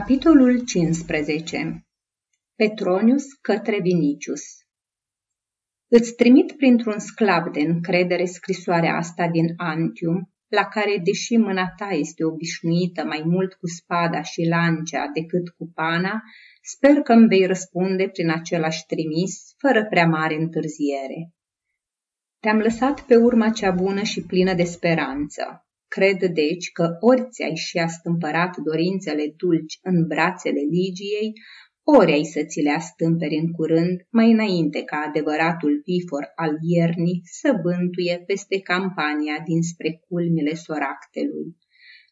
Capitolul 15 Petronius către Vinicius Îți trimit printr-un sclav de încredere scrisoarea asta din Antium, la care, deși mâna ta este obișnuită mai mult cu spada și lancea decât cu pana, sper că îmi vei răspunde prin același trimis, fără prea mare întârziere. Te-am lăsat pe urma cea bună și plină de speranță. Cred deci că ori ți-ai și astâmpărat dorințele dulci în brațele Ligiei, ori ai să ți le astâmperi în curând, mai înainte ca adevăratul vifor al iernii să bântuie peste campania dinspre culmile soractelui.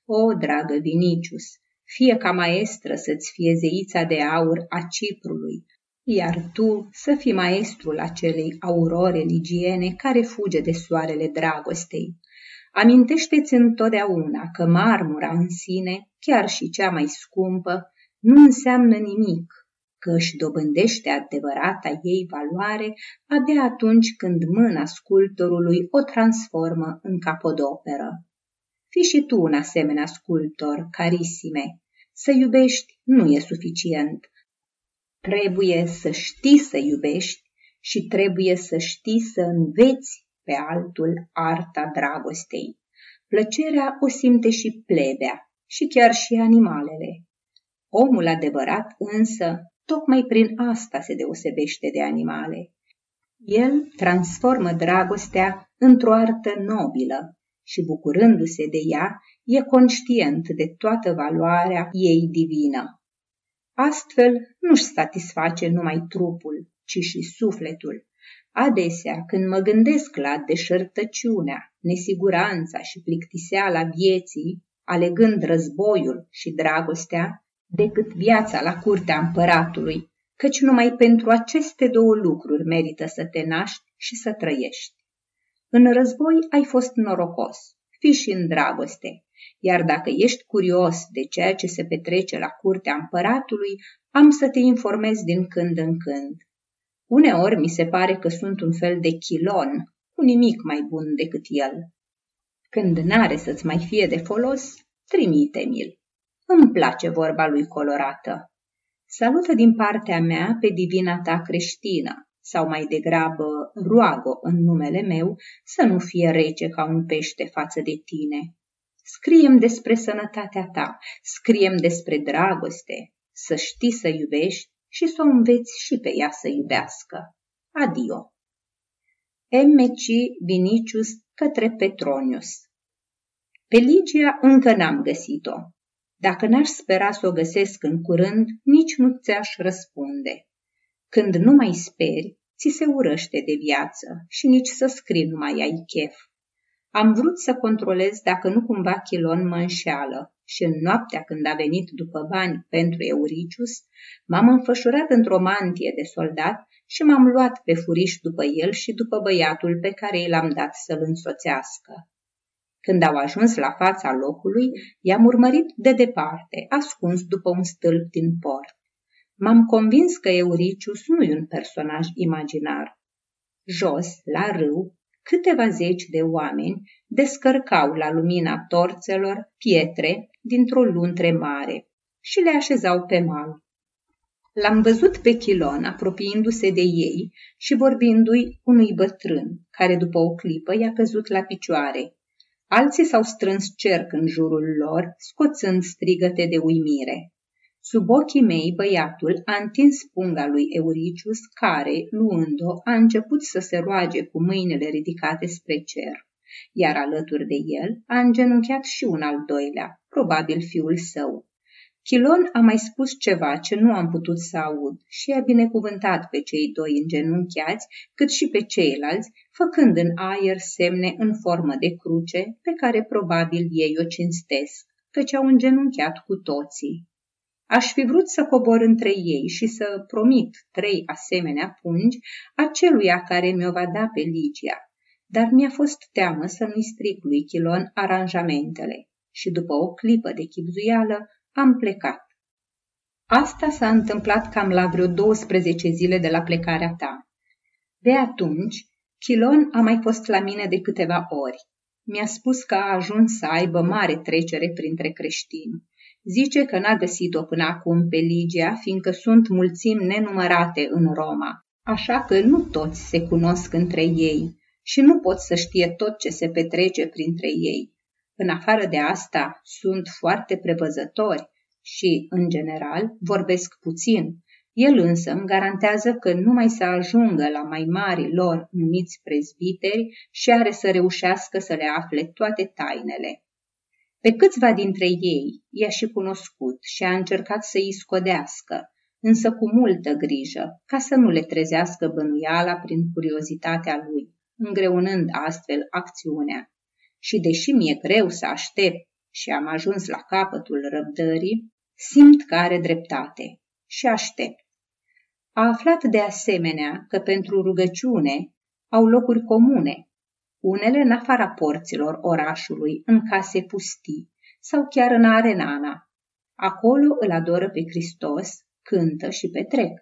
O, dragă Vinicius, fie ca maestră să-ți fie zeița de aur a Ciprului, iar tu să fii maestrul acelei aurore ligiene care fuge de soarele dragostei. Amintește-ți întotdeauna că marmura în sine, chiar și cea mai scumpă, nu înseamnă nimic, că își dobândește adevărata ei valoare abia atunci când mâna sculptorului o transformă în capodoperă. Fii și tu un asemenea sculptor, carisime. Să iubești nu e suficient. Trebuie să știi să iubești și trebuie să știi să înveți pe altul arta dragostei. Plăcerea o simte și plebea și chiar și animalele. Omul adevărat însă, tocmai prin asta se deosebește de animale. El transformă dragostea într-o artă nobilă și, bucurându-se de ea, e conștient de toată valoarea ei divină. Astfel, nu-și satisface numai trupul, ci și sufletul, Adesea, când mă gândesc la deșertăciunea, nesiguranța și plictiseala vieții, alegând războiul și dragostea, decât viața la curtea împăratului, căci numai pentru aceste două lucruri merită să te naști și să trăiești. În război ai fost norocos, fii și în dragoste, iar dacă ești curios de ceea ce se petrece la curtea împăratului, am să te informez din când în când. Uneori mi se pare că sunt un fel de chilon, cu nimic mai bun decât el. Când n-are să-ți mai fie de folos, trimite-mi-l. Îmi place vorba lui colorată. Salută din partea mea pe divina ta creștină, sau mai degrabă roagă în numele meu să nu fie rece ca un pește față de tine. Scriem despre sănătatea ta, scriem despre dragoste, să știi să iubești și să o înveți și pe ea să iubească. Adio! M.C. Vinicius către Petronius Pe Ligia încă n-am găsit-o. Dacă n-aș spera să o găsesc în curând, nici nu ți-aș răspunde. Când nu mai speri, ți se urăște de viață și nici să scrii nu mai ai chef. Am vrut să controlez dacă nu cumva Chilon mă înșeală și în noaptea când a venit după bani pentru Euricius, m-am înfășurat într-o mantie de soldat și m-am luat pe furiș după el și după băiatul pe care i l-am dat să-l însoțească. Când au ajuns la fața locului, i-am urmărit de departe, ascuns după un stâlp din port. M-am convins că Euricius nu e un personaj imaginar. Jos, la râu, câteva zeci de oameni descărcau la lumina torțelor pietre dintr-o luntre mare și le așezau pe mal. L-am văzut pe Chilon apropiindu-se de ei și vorbindu-i unui bătrân, care după o clipă i-a căzut la picioare. Alții s-au strâns cerc în jurul lor, scoțând strigăte de uimire. Sub ochii mei, băiatul a întins punga lui Euricius, care, luând-o, a început să se roage cu mâinile ridicate spre cer, iar alături de el a îngenunchiat și un al doilea, probabil fiul său. Chilon a mai spus ceva ce nu am putut să aud și a binecuvântat pe cei doi îngenunchiați, cât și pe ceilalți, făcând în aer semne în formă de cruce, pe care probabil ei o cinstesc, căci au îngenunchiat cu toții. Aș fi vrut să cobor între ei și să promit trei asemenea pungi aceluia care mi-o va da pe Ligia, dar mi-a fost teamă să nu-i stric lui Chilon aranjamentele și după o clipă de chipzuială am plecat. Asta s-a întâmplat cam la vreo 12 zile de la plecarea ta. De atunci, Chilon a mai fost la mine de câteva ori. Mi-a spus că a ajuns să aibă mare trecere printre creștini Zice că n-a găsit-o până acum pe Ligia, fiindcă sunt mulțimi nenumărate în Roma, așa că nu toți se cunosc între ei și nu pot să știe tot ce se petrece printre ei. În afară de asta, sunt foarte prevăzători și, în general, vorbesc puțin. El însă îmi garantează că numai să ajungă la mai mari lor numiți prezbiteri și are să reușească să le afle toate tainele. Pe câțiva dintre ei i-a și cunoscut și a încercat să îi scodească, însă cu multă grijă, ca să nu le trezească bănuiala prin curiozitatea lui, îngreunând astfel acțiunea. Și deși mi-e greu să aștept și am ajuns la capătul răbdării, simt că are dreptate și aștept. A aflat de asemenea că pentru rugăciune au locuri comune, unele în afara porților orașului, în case pustii sau chiar în arenana. Acolo îl adoră pe Hristos, cântă și petrec.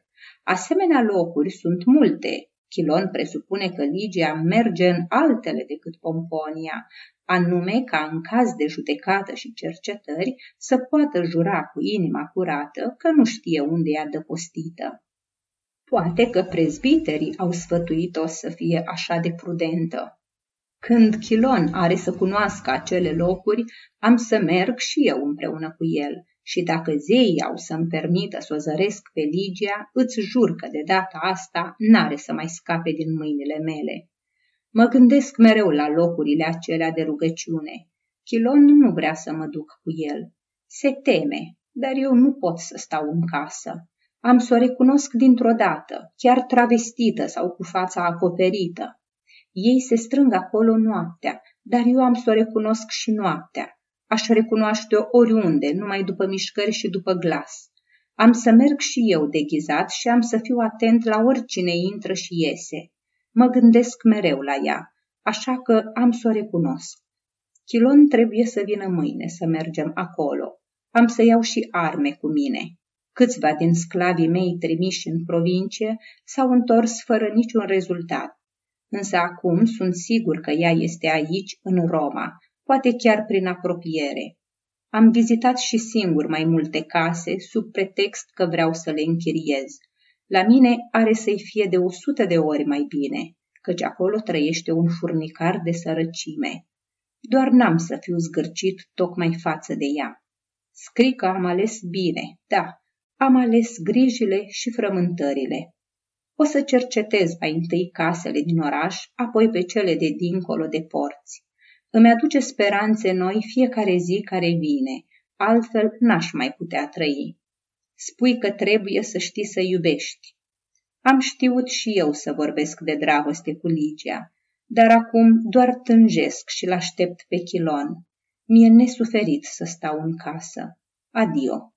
Asemenea locuri sunt multe. Chilon presupune că Ligia merge în altele decât Pomponia, anume ca în caz de judecată și cercetări să poată jura cu inima curată că nu știe unde e adăpostită. Poate că prezbiterii au sfătuit-o să fie așa de prudentă. Când Chilon are să cunoască acele locuri, am să merg și eu împreună cu el și dacă zeii au să-mi permită să o zăresc pe Ligia, îți jur că de data asta n-are să mai scape din mâinile mele. Mă gândesc mereu la locurile acelea de rugăciune. Chilon nu vrea să mă duc cu el. Se teme, dar eu nu pot să stau în casă. Am să o recunosc dintr-o dată, chiar travestită sau cu fața acoperită. Ei se strâng acolo noaptea, dar eu am să o recunosc și noaptea. Aș recunoaște-o oriunde, numai după mișcări și după glas. Am să merg și eu deghizat și am să fiu atent la oricine intră și iese. Mă gândesc mereu la ea, așa că am să o recunosc. Chilon trebuie să vină mâine să mergem acolo. Am să iau și arme cu mine. Câțiva din sclavii mei trimiși în provincie s-au întors fără niciun rezultat. Însă acum sunt sigur că ea este aici, în Roma, poate chiar prin apropiere. Am vizitat și singur mai multe case, sub pretext că vreau să le închiriez. La mine are să-i fie de o sută de ori mai bine, căci acolo trăiește un furnicar de sărăcime. Doar n-am să fiu zgârcit tocmai față de ea. Scrii că am ales bine, da, am ales grijile și frământările. O să cercetez mai întâi casele din oraș, apoi pe cele de dincolo de porți. Îmi aduce speranțe noi fiecare zi care vine, altfel n-aș mai putea trăi. Spui că trebuie să știi să iubești. Am știut și eu să vorbesc de dragoste cu Ligia, dar acum doar tânjesc și l-aștept pe Chilon. Mi-e nesuferit să stau în casă. Adio.